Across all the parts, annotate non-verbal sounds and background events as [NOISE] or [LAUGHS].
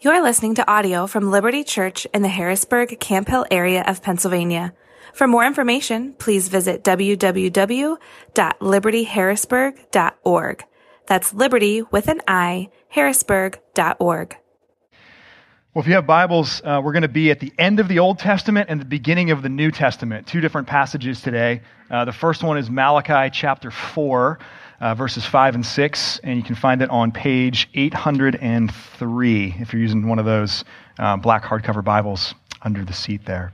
You're listening to audio from Liberty Church in the Harrisburg Camp Hill area of Pennsylvania. For more information, please visit www.libertyharrisburg.org. That's liberty with an I, harrisburg.org. Well, if you have Bibles, uh, we're going to be at the end of the Old Testament and the beginning of the New Testament. Two different passages today. Uh, the first one is Malachi chapter 4 uh, verses 5 and 6, and you can find it on page 803 if you're using one of those uh, black hardcover Bibles under the seat there.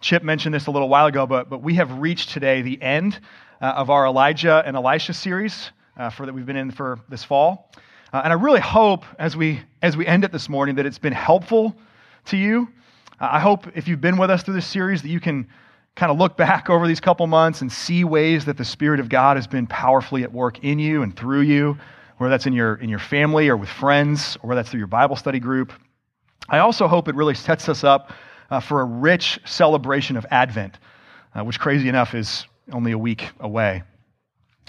Chip mentioned this a little while ago, but, but we have reached today the end uh, of our Elijah and Elisha series uh, for that we've been in for this fall. Uh, and I really hope as we, as we end it this morning that it's been helpful to you. I hope if you've been with us through this series that you can kind of look back over these couple months and see ways that the Spirit of God has been powerfully at work in you and through you, whether that's in your, in your family or with friends, or whether that's through your Bible study group. I also hope it really sets us up uh, for a rich celebration of Advent, uh, which, crazy enough, is only a week away.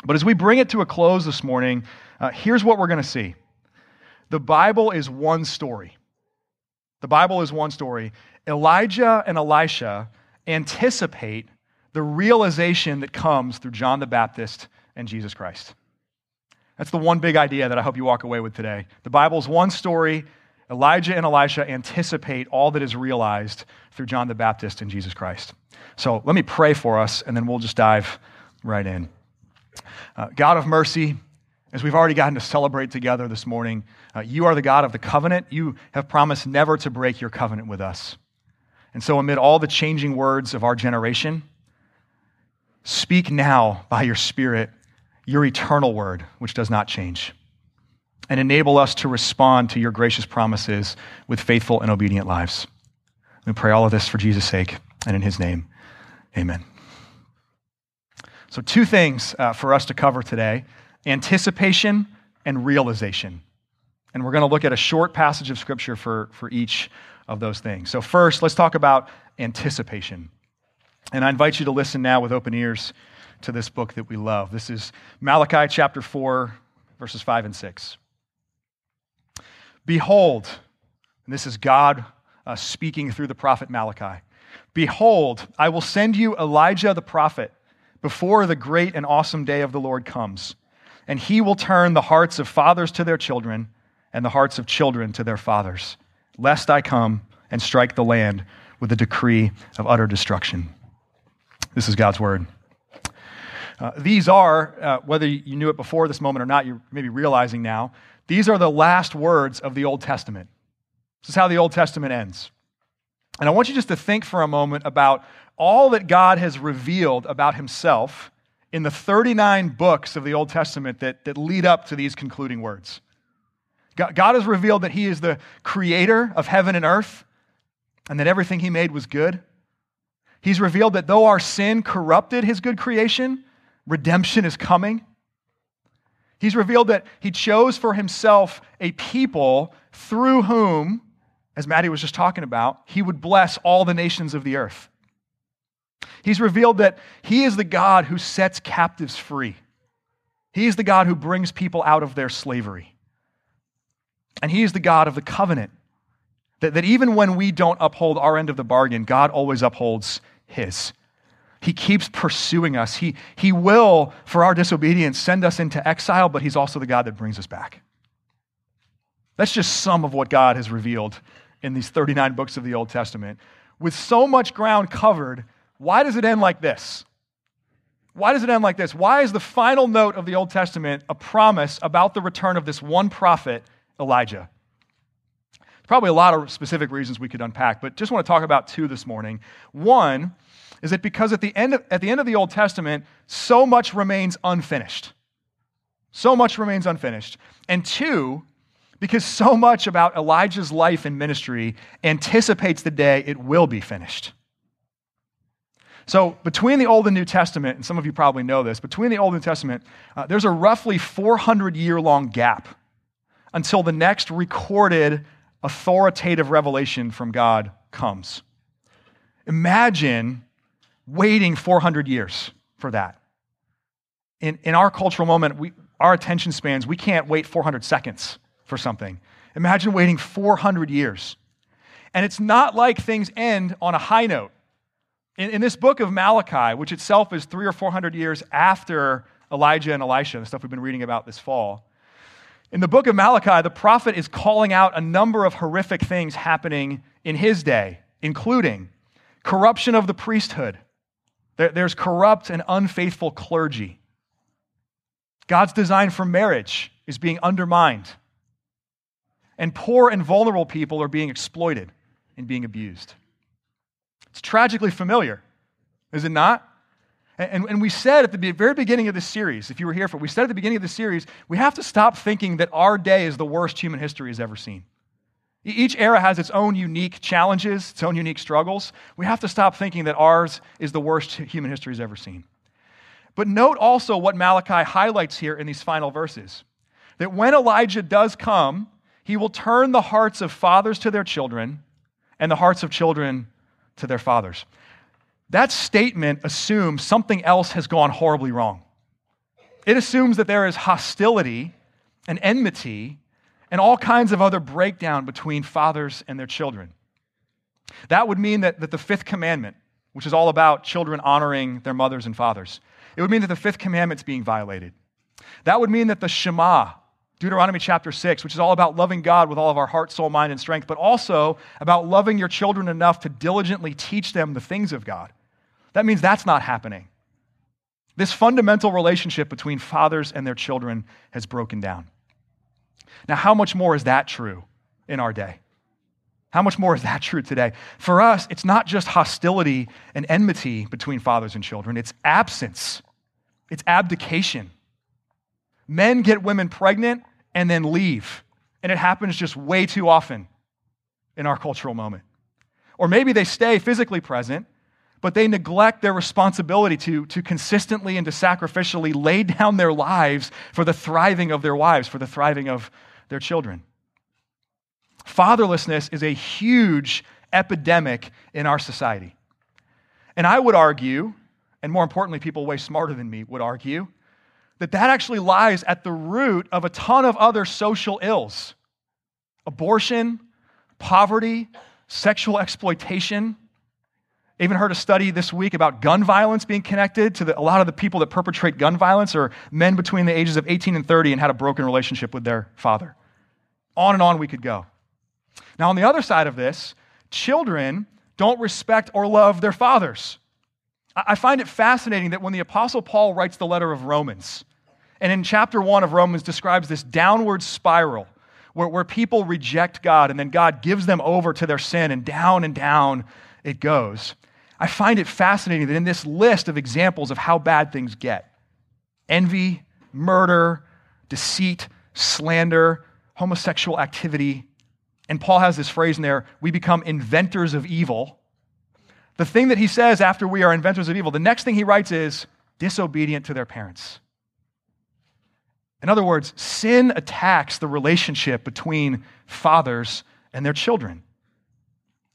But as we bring it to a close this morning, uh, here's what we're going to see the Bible is one story. The Bible is one story. Elijah and Elisha anticipate the realization that comes through John the Baptist and Jesus Christ. That's the one big idea that I hope you walk away with today. The Bible's one story. Elijah and Elisha anticipate all that is realized through John the Baptist and Jesus Christ. So let me pray for us, and then we'll just dive right in. Uh, God of mercy, as we've already gotten to celebrate together this morning, uh, you are the God of the covenant. You have promised never to break your covenant with us. And so, amid all the changing words of our generation, speak now by your Spirit your eternal word, which does not change, and enable us to respond to your gracious promises with faithful and obedient lives. We pray all of this for Jesus' sake and in his name. Amen. So, two things uh, for us to cover today anticipation and realization. And we're going to look at a short passage of scripture for, for each of those things. So, first, let's talk about anticipation. And I invite you to listen now with open ears to this book that we love. This is Malachi chapter 4, verses 5 and 6. Behold, and this is God uh, speaking through the prophet Malachi. Behold, I will send you Elijah the prophet before the great and awesome day of the Lord comes, and he will turn the hearts of fathers to their children and the hearts of children to their fathers lest I come and strike the land with a decree of utter destruction. This is God's word. Uh, these are, uh, whether you knew it before this moment or not, you're maybe realizing now, these are the last words of the Old Testament. This is how the Old Testament ends. And I want you just to think for a moment about all that God has revealed about himself in the 39 books of the Old Testament that, that lead up to these concluding words. God has revealed that He is the creator of heaven and earth and that everything He made was good. He's revealed that though our sin corrupted His good creation, redemption is coming. He's revealed that He chose for Himself a people through whom, as Maddie was just talking about, He would bless all the nations of the earth. He's revealed that He is the God who sets captives free. He is the God who brings people out of their slavery. And He is the God of the covenant. That, that even when we don't uphold our end of the bargain, God always upholds His. He keeps pursuing us. He, he will, for our disobedience, send us into exile, but He's also the God that brings us back. That's just some of what God has revealed in these 39 books of the Old Testament. With so much ground covered, why does it end like this? Why does it end like this? Why is the final note of the Old Testament a promise about the return of this one prophet Elijah. There's probably a lot of specific reasons we could unpack, but just want to talk about two this morning. One is that because at the end of, at the, end of the Old Testament, so much remains unfinished. So much remains unfinished. And two, because so much about Elijah's life and ministry anticipates the day it will be finished. So, between the Old and New Testament, and some of you probably know this, between the Old and New Testament, uh, there's a roughly 400 year long gap until the next recorded authoritative revelation from God comes. Imagine waiting 400 years for that. In, in our cultural moment, we, our attention spans, we can't wait 400 seconds for something. Imagine waiting 400 years. And it's not like things end on a high note. In, in, this book of Malachi, which itself is three or 400 years after Elijah and Elisha, the stuff we've been reading about this fall, in the book of Malachi, the prophet is calling out a number of horrific things happening in his day, including corruption of the priesthood. There's corrupt and unfaithful clergy. God's design for marriage is being undermined. And poor and vulnerable people are being exploited and being abused. It's tragically familiar, is it not? And, and we said at the very beginning of this series, if you were here for it, we said at the beginning of the series, we have to stop thinking that our day is the worst human history has ever seen. Each era has its own unique challenges, its own unique struggles. We have to stop thinking that ours is the worst human history has ever seen. But note also what Malachi highlights here in these final verses that when Elijah does come, he will turn the hearts of fathers to their children and the hearts of children to their fathers. That statement assumes something else has gone horribly wrong. It assumes that there is hostility and enmity and all kinds of other breakdown between fathers and their children. That would mean that, that the fifth commandment, which is all about children honoring their mothers and fathers, it would mean that the fifth commandment's being violated. That would mean that the Shema, Deuteronomy chapter 6, which is all about loving God with all of our heart, soul, mind, and strength, but also about loving your children enough to diligently teach them the things of God. That means that's not happening. This fundamental relationship between fathers and their children has broken down. Now, how much more is that true in our day? How much more is that true today? For us, it's not just hostility and enmity between fathers and children, it's absence, it's abdication. Men get women pregnant and then leave. And it happens just way too often in our cultural moment. Or maybe they stay physically present, but they neglect their responsibility to, to consistently and to sacrificially lay [LAUGHS] down their lives for the thriving of their wives, for the thriving of their children. Fatherlessness is a huge epidemic in our society. And I would argue, and more importantly, people way smarter than me would argue, that that actually lies at the root of a ton of other social ills abortion, poverty, sexual exploitation, Even heard a study this week about gun violence being connected to the, a lot of the people that perpetrate gun violence are men between the ages of 18 and 30 and had a broken relationship with their father. On and on we could go. Now, on the other side of this, children don't respect or love their fathers. I find it fascinating that when the Apostle Paul writes the letter of Romans, and in chapter one of Romans describes this downward spiral where, where people reject God and then God gives them over to their sin, and down and down it goes. I find it fascinating that in this list of examples of how bad things get envy, murder, deceit, slander, homosexual activity, and Paul has this phrase in there we become inventors of evil. The thing that he says after we are inventors of evil, the next thing he writes is disobedient to their parents. In other words, sin attacks the relationship between fathers and their children.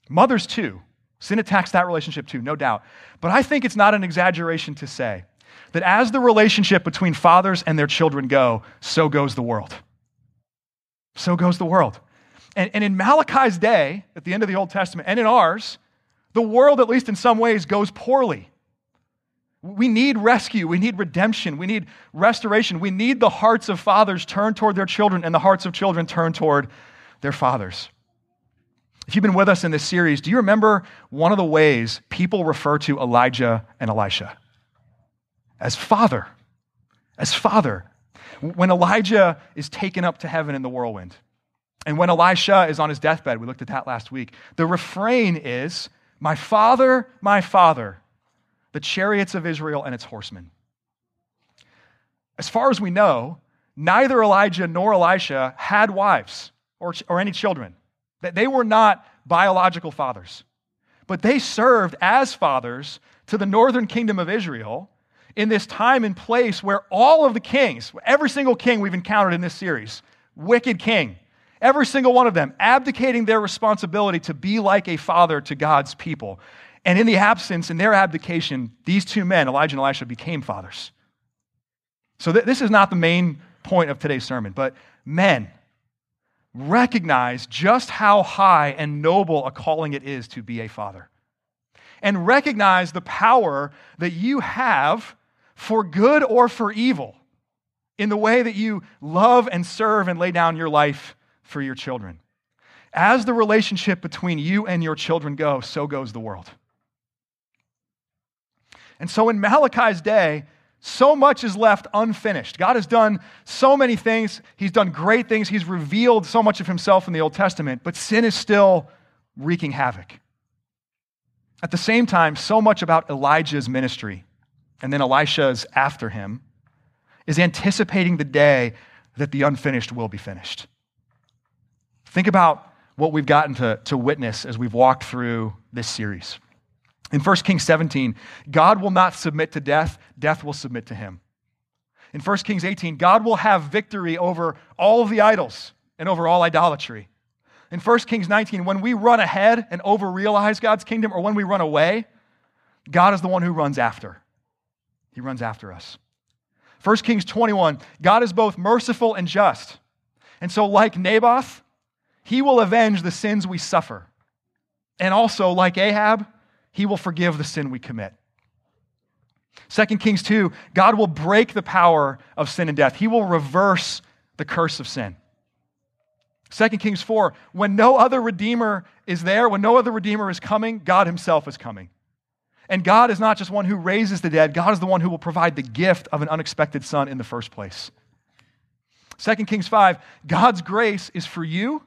Mothers, too. Sin attacks that relationship too, no doubt. But I think it's not an exaggeration to say that as the relationship between fathers and their children go, so goes the world. So goes the world. And, and in Malachi's day, at the end of the Old Testament, and in ours, the world, at least in some ways, goes poorly. We need rescue. We need redemption. We need restoration. We need the hearts of fathers turned toward their children and the hearts of children turned toward their fathers. If you've been with us in this series, do you remember one of the ways people refer to Elijah and Elisha? As father. As father. When Elijah is taken up to heaven in the whirlwind, and when Elisha is on his deathbed, we looked at that last week, the refrain is, My father, my father, the chariots of Israel and its horsemen. As far as we know, neither Elijah nor Elisha had wives or, or any children. That they were not biological fathers, but they served as fathers to the northern kingdom of Israel in this time and place where all of the kings, every single king we've encountered in this series, wicked king, every single one of them abdicating their responsibility to be like a father to God's people. And in the absence, in their abdication, these two men, Elijah and Elisha, became fathers. So th- this is not the main point of today's sermon, but men, recognize just how high and noble a calling it is to be a father. And recognize the power that you have for good or for evil in the way that you love and serve and lay down your life for your children. As the relationship between you and your children go, so goes the world. And so in Malachi's day, so much is left unfinished. God has done so many things. He's done great things. He's revealed so much of himself in the Old Testament, but sin is still wreaking havoc. At the same time, so much about Elijah's ministry, and then Elisha's after him, is anticipating the day that the unfinished will be finished. Think about what we've gotten to, to witness as we've walked through this series. In 1 Kings 17, God will not submit to death, death will submit to him. In 1 Kings 18, God will have victory over all the idols and over all idolatry. In 1 Kings 19, when we run ahead and overrealize God's kingdom, or when we run away, God is the one who runs after. He runs after us. 1 Kings 21, God is both merciful and just. And so, like Naboth, he will avenge the sins we suffer. And also, like Ahab, he will forgive the sin we commit. 2 Kings 2, God will break the power of sin and death. He will reverse the curse of sin. 2 Kings 4, when no other redeemer is there, when no other redeemer is coming, God himself is coming. And God is not just one who raises the dead, God is the one who will provide the gift of an unexpected son in the first place. 2 Kings 5, God's grace is for you,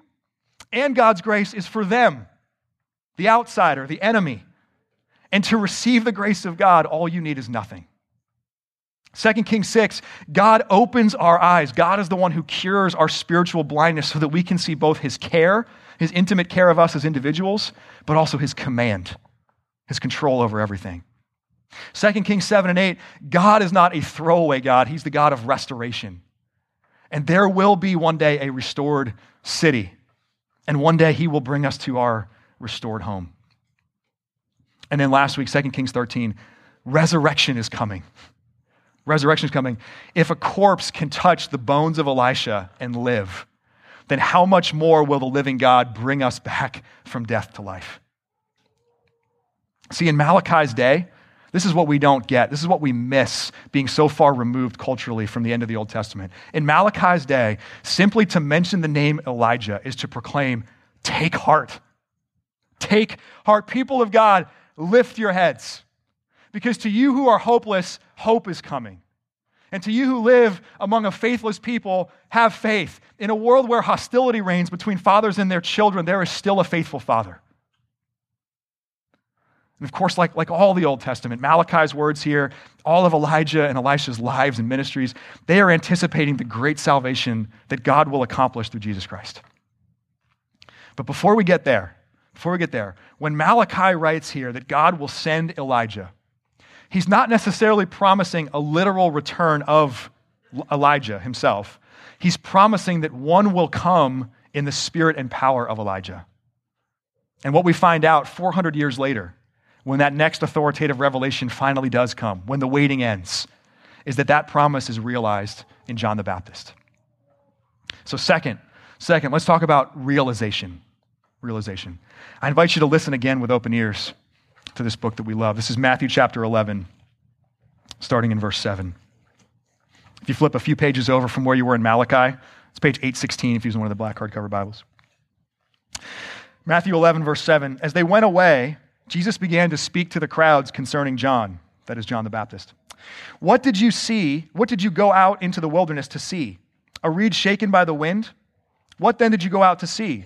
and God's grace is for them, the outsider, the enemy. And to receive the grace of God, all you need is nothing. 2 Kings 6, God opens our eyes. God is the one who cures our spiritual blindness so that we can see both his care, his intimate care of us as individuals, but also his command, his control over everything. 2 Kings 7 and 8, God is not a throwaway God, he's the God of restoration. And there will be one day a restored city. And one day he will bring us to our restored home. And then last week, 2 Kings 13, resurrection is coming. Resurrection is coming. If a corpse can touch the bones of Elisha and live, then how much more will the living God bring us back from death to life? See, in Malachi's day, this is what we don't get. This is what we miss being so far removed culturally from the end of the Old Testament. In Malachi's day, simply to mention the name Elijah is to proclaim, take heart. Take heart. People of God, lift your heads. Because to you who are hopeless, hope is coming. And to you who live among a faithless people, have faith. In a world where hostility reigns between fathers and their children, there is still a faithful father. And of course, like, like all the Old Testament, Malachi's words here, all of Elijah and Elisha's lives and ministries, they are anticipating the great salvation that God will accomplish through Jesus Christ. But before we get there, before we get there, when Malachi writes here that God will send Elijah, he's not necessarily promising a literal return of Elijah himself. He's promising that one will come in the spirit and power of Elijah. And what we find out 400 years later, when that next authoritative revelation finally does come, when the waiting ends, is that that promise is realized in John the Baptist. So, second, second, let's talk about realization realization. I invite you to listen again with open ears to this book that we love. This is Matthew chapter 11, starting in verse 7. If you flip a few pages over from where you were in Malachi, it's page 816 if you're using one of the black hardcover Bibles. Matthew 11, verse 7. As they went away, Jesus began to speak to the crowds concerning John, that is John the Baptist. What did you see? What did you go out into the wilderness to see? A reed shaken by the wind? What then did you go out to see?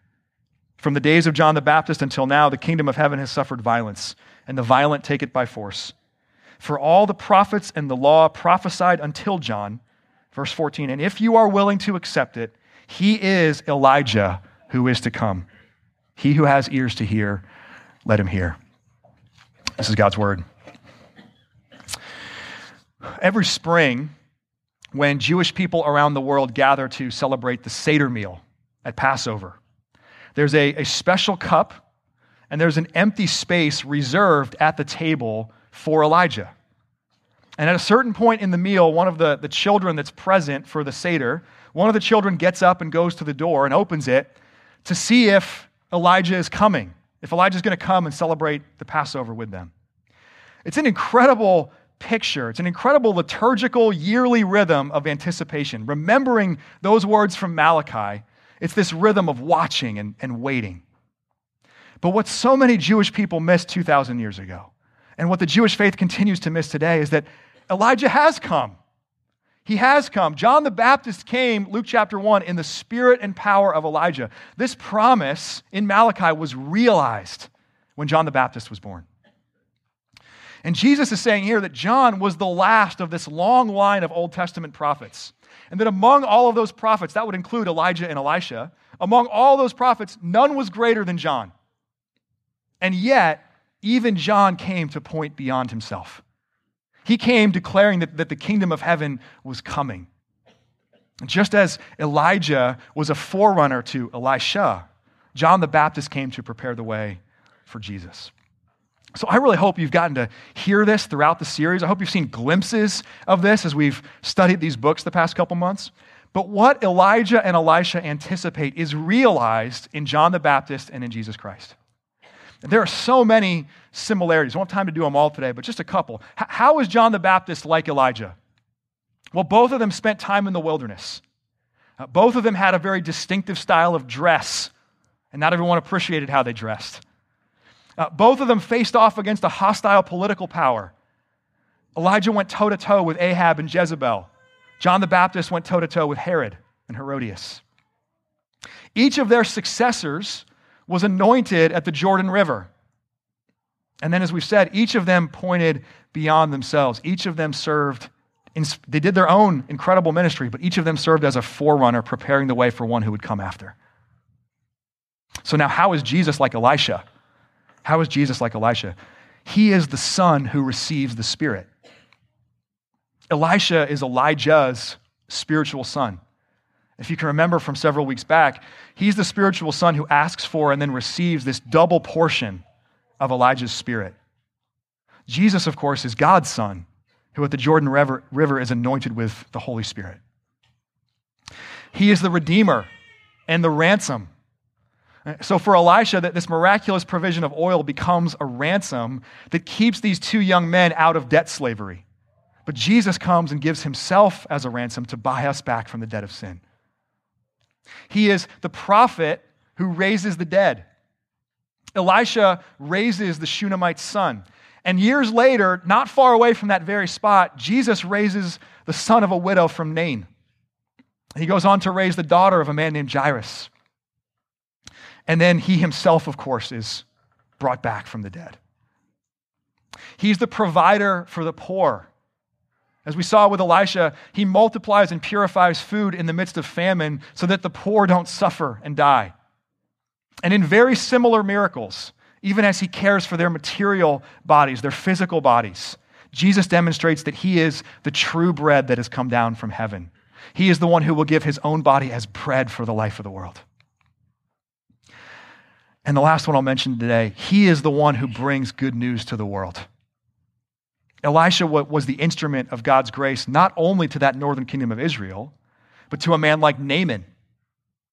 From the days of John the Baptist until now, the kingdom of heaven has suffered violence, and the violent take it by force. For all the prophets and the law prophesied until John, verse 14, and if you are willing to accept it, He is Elijah who is to come. He who has ears to hear, let him hear. This is God's word. Every spring, when Jewish people around the world gather to celebrate the Seder meal at Passover, there's a, a special cup and there's an empty space reserved at the table for Elijah. And at a certain point in the meal, one of the, the children that's present for the Seder, one of the children gets up and goes to the door and opens it to see if Elijah is coming, if Elijah is going to come and celebrate the Passover with them. It's an incredible picture. It's an incredible liturgical yearly rhythm of anticipation. Remembering those words from Malachi, it's this rhythm of watching and, and waiting. But what so many Jewish people missed 2,000 years ago, and what the Jewish faith continues to miss today, is that Elijah has come. He has come. John the Baptist came, Luke chapter 1, in the spirit and power of Elijah. This promise in Malachi was realized when John the Baptist was born. And Jesus is saying here that John was the last of this long line of Old Testament prophets. And that among all of those prophets, that would include Elijah and Elisha, among all those prophets, none was greater than John. And yet, even John came to point beyond himself. He came declaring that, that the kingdom of heaven was coming. Just as Elijah was a forerunner to Elisha, John the Baptist came to prepare the way for Jesus. So I really hope you've gotten to hear this throughout the series. I hope you've seen glimpses of this as we've studied these books the past couple months. But what Elijah and Elisha anticipate is realized in John the Baptist and in Jesus Christ. There are so many similarities. I don't have time to do them all today, but just a couple. How is John the Baptist like Elijah? Well, both of them spent time in the wilderness. Uh, both of them had a very distinctive style of dress, and not everyone appreciated how they dressed. Uh, both of them faced off against a hostile political power. Elijah went toe to toe with Ahab and Jezebel. John the Baptist went toe to toe with Herod and Herodias. Each of their successors was anointed at the Jordan River. And then, as we've said, each of them pointed beyond themselves. Each of them served, in, they did their own incredible ministry, but each of them served as a forerunner, preparing the way for one who would come after. So, now how is Jesus like Elisha? How is Jesus like Elisha? He is the son who receives the Spirit. Elisha is Elijah's spiritual son. If you can remember from several weeks back, he's the spiritual son who asks for and then receives this double portion of Elijah's spirit. Jesus, of course, is God's son, who at the Jordan River, River is anointed with the Holy Spirit. He is the Redeemer and the ransom so for Elisha, that this miraculous provision of oil becomes a ransom that keeps these two young men out of debt slavery. But Jesus comes and gives himself as a ransom to buy us back from the debt of sin. He is the prophet who raises the dead. Elisha raises the Shunammite's son. And years later, not far away from that very spot, Jesus raises the son of a widow from Nain. He goes on to raise the daughter of a man named Jairus. And then he himself, of course, is brought back from the dead. He's the provider for the poor. As we saw with Elisha, he multiplies and purifies food in the midst of famine so that the poor don't suffer and die. And in very similar miracles, even as he cares for their material bodies, their physical bodies, Jesus demonstrates that he is the true bread that has come down from heaven. He is the one who will give his own body as bread for the life of the world. And the last one I'll mention today, he is the one who brings good news to the world. Elisha was the instrument of God's grace, not only to that northern kingdom of Israel, but to a man like Naaman,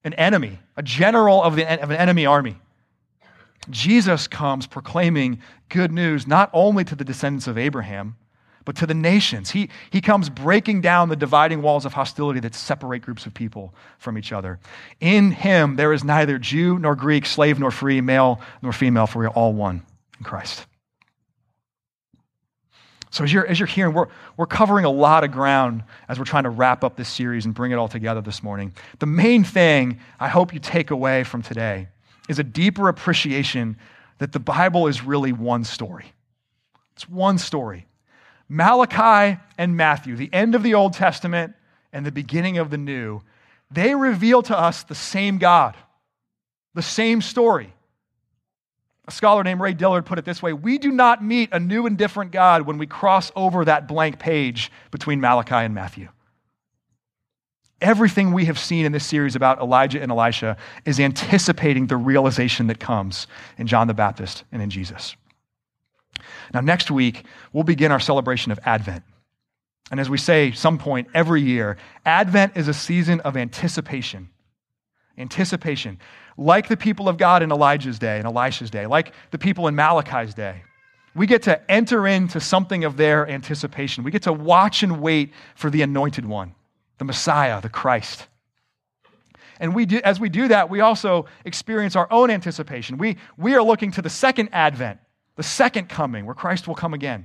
an enemy, a general of, the, of an enemy army. Jesus comes proclaiming good news not only to the descendants of Abraham, but to the nations. He, he comes breaking down the dividing walls of hostility that separate groups of people from each other. In him, there is neither Jew nor Greek, slave nor free, male nor female, for we are all one in Christ. So, as you're, as you're hearing, we're, we're covering a lot of ground as we're trying to wrap up this series and bring it all together this morning. The main thing I hope you take away from today is a deeper appreciation that the Bible is really one story. It's one story. Malachi and Matthew, the end of the Old Testament and the beginning of the New, they reveal to us the same God, the same story. A scholar named Ray Dillard put it this way We do not meet a new and different God when we cross over that blank page between Malachi and Matthew. Everything we have seen in this series about Elijah and Elisha is anticipating the realization that comes in John the Baptist and in Jesus. Now, next week, we'll begin our celebration of Advent. And as we say some point every year, Advent is a season of anticipation. Anticipation. Like the people of God in Elijah's day and Elisha's day, like the people in Malachi's day. We get to enter into something of their anticipation. We get to watch and wait for the anointed one, the Messiah, the Christ. And we do, as we do that, we also experience our own anticipation. We, we are looking to the second advent, the second coming, where Christ will come again.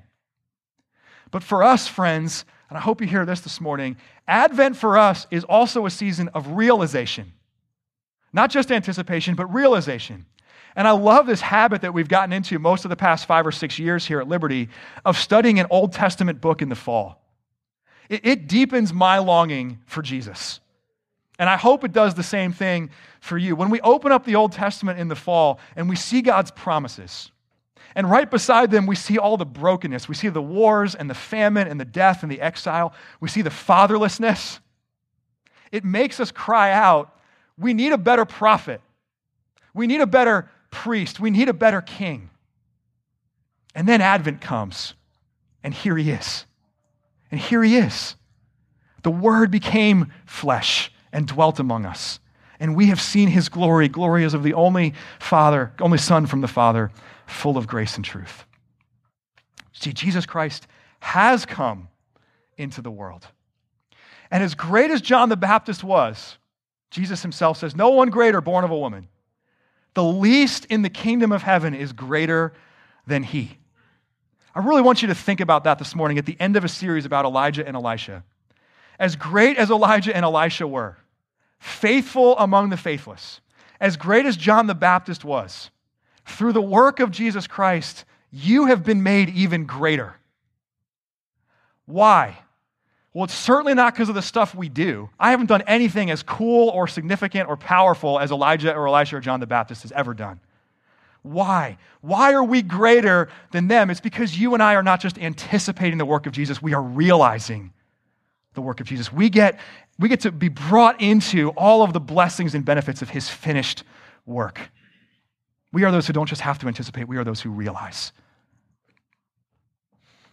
But for us, friends, and I hope you hear this this morning, Advent for us is also a season of realization. Not just anticipation, but realization. And I love this habit that we've gotten into most of the past five or six years here at Liberty of studying an Old Testament book in the fall. It, it deepens my longing for Jesus. And I hope it does the same thing for you. When we open up the Old Testament in the fall and we see God's promises, and right beside them, we see all the brokenness. We see the wars and the famine and the death and the exile. We see the fatherlessness. It makes us cry out, we need a better prophet. We need a better priest. We need a better king. And then Advent comes, and here he is. And here he is. The Word became flesh and dwelt among us. And we have seen his glory. Glory is of the only Father, only Son from the Father, full of grace and truth. See, Jesus Christ has come into the world. And as great as John the Baptist was, Jesus himself says, No one greater born of a woman. The least in the kingdom of heaven is greater than he. I really want you to think about that this morning at the end of a series about Elijah and Elisha. As great as Elijah and Elisha were, faithful among the faithless, as great as John the Baptist was, through the work of Jesus Christ, you have been made even greater. Why? Well, it's certainly not because of the stuff we do. I haven't done anything as cool or significant or powerful as Elijah or Elisha or John the Baptist has ever done. Why? Why are we greater than them? It's because you and I are not just anticipating the work of Jesus, we are realizing the work of Jesus. We get, we get to be brought into all of the blessings and benefits of his finished work. We are those who don't just have to anticipate, we are those who realize.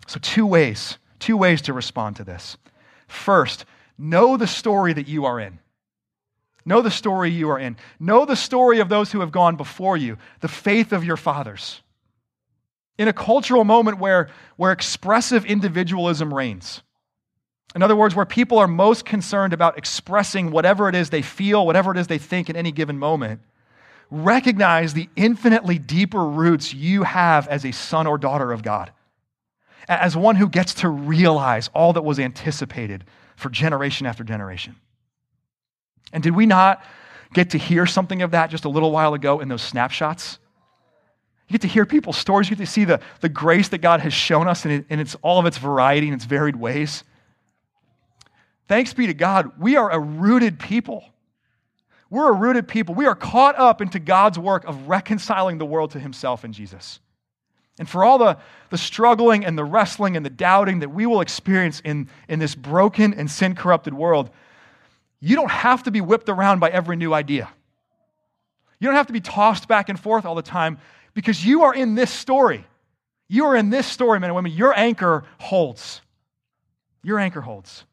So, two ways, two ways to respond to this. First, know the story that you are in. Know the story you are in. Know the story of those who have gone before you, the faith of your fathers. In a cultural moment where, where expressive individualism reigns, in other words, where people are most concerned about expressing whatever it is they feel, whatever it is they think in any given moment, recognize the infinitely deeper roots you have as a son or daughter of God, as one who gets to realize all that was anticipated for generation after generation. And did we not get to hear something of that just a little while ago in those snapshots? You get to hear people's stories. You get to see the, the grace that God has shown us in, it, in its, all of its variety and its varied ways. Thanks be to God, we are a rooted people. We're a rooted people. We are caught up into God's work of reconciling the world to himself in Jesus. And for all the, the struggling and the wrestling and the doubting that we will experience in, in this broken and sin corrupted world, you don't have to be whipped around by every new idea. You don't have to be tossed back and forth all the time because you are in this story. You are in this story, men and women. Your anchor holds. Your anchor holds.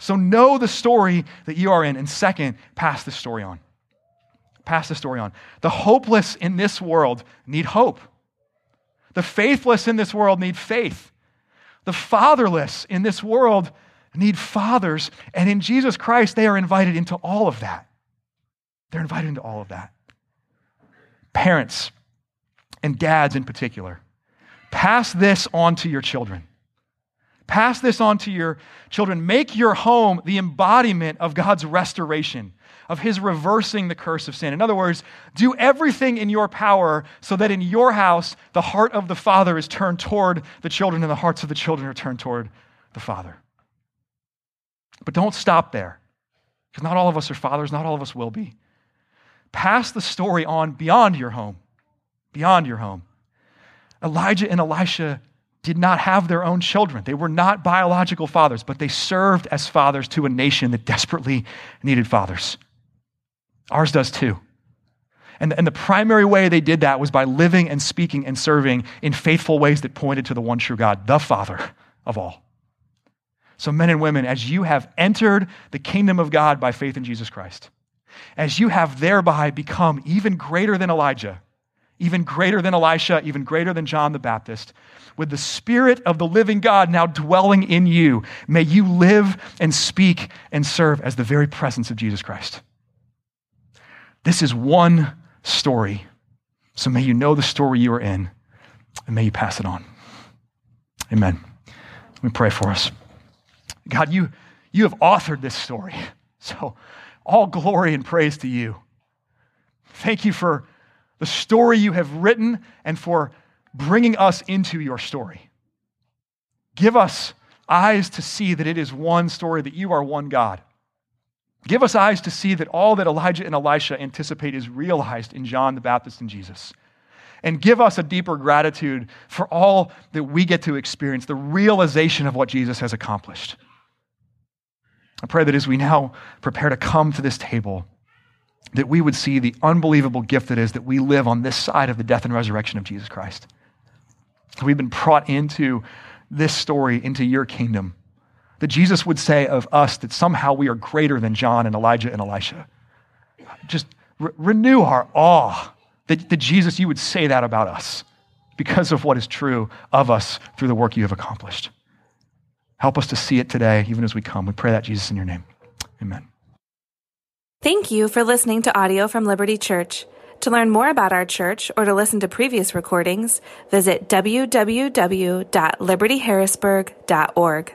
So know the story that you are in. And second, pass the story on. Pass the story on. The hopeless in this world need hope. The faithless in this world need faith. The fatherless in this world need fathers. And in Jesus Christ, they are invited into all of that. They're invited into all of that. Parents and dads in particular, pass this on to your children. Pass this on to your children. Make your home the embodiment of God's restoration, of His reversing the curse of sin. In other words, do everything in your power so that in your house, the heart of the Father is turned toward the children and the hearts of the children are turned toward the Father. But don't stop there. Because not all of us are fathers, not all of us will be. Pass the story on beyond your home, beyond your home. Elijah and Elisha did not have their own children. They were not biological fathers, but they served as fathers to a nation that desperately needed fathers. Ours does too. And, and the primary way they did that was by living and speaking and serving in faithful ways that pointed to the one true God, the Father of all. So, men and women, as you have entered the kingdom of God by faith in Jesus Christ, as you have thereby become even greater than Elijah, even greater than Elisha, even greater than John the Baptist, with the Spirit of the living God now dwelling in you, may you live and speak and serve as the very presence of Jesus Christ. This is one story. So may you know the story you are in, and may you pass it on. Amen. Let me pray for us. God, you, you have authored this story. So all glory and praise to you. Thank you for the story you have written and for bringing us into your story. Give us eyes to see that it is one story, that you are one God. Give us eyes to see that all that Elijah and Elisha anticipate is realized in John the Baptist and Jesus. And give us a deeper gratitude for all that we get to experience, the realization of what Jesus has accomplished. I pray that as we now prepare to come to this table, that we would see the unbelievable gift that is that we live on this side of the death and resurrection of Jesus Christ. We've been brought into this story, into your kingdom. That Jesus would say of us that somehow we are greater than John and Elijah and Elisha. Just re- renew our awe that, that Jesus, you would say that about us because of what is true of us through the work you have accomplished. Help us to see it today, even as we come. We pray that, Jesus, in your name. Amen. Thank you for listening to audio from Liberty Church. To learn more about our church or to listen to previous recordings, visit www.libertyharrisburg.org.